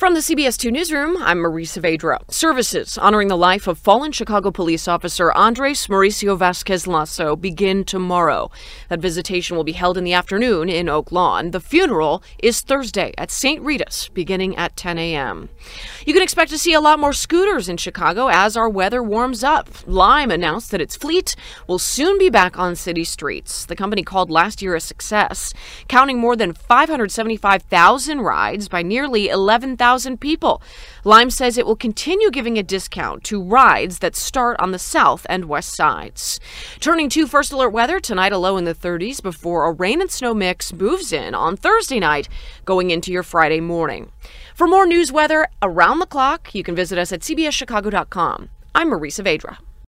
From the CBS 2 newsroom, I'm Marie Saavedra. Services honoring the life of fallen Chicago police officer Andres Mauricio Vasquez Lasso begin tomorrow. That visitation will be held in the afternoon in Oak Lawn. The funeral is Thursday at St. Rita's, beginning at 10 a.m. You can expect to see a lot more scooters in Chicago as our weather warms up. Lime announced that its fleet will soon be back on city streets. The company called last year a success, counting more than 575,000 rides by nearly 11,000 people. Lime says it will continue giving a discount to rides that start on the south and west sides. Turning to first alert weather, tonight a low in the 30s before a rain and snow mix moves in on Thursday night, going into your Friday morning. For more news weather around the clock, you can visit us at cbschicago.com. I'm Marie Saavedra.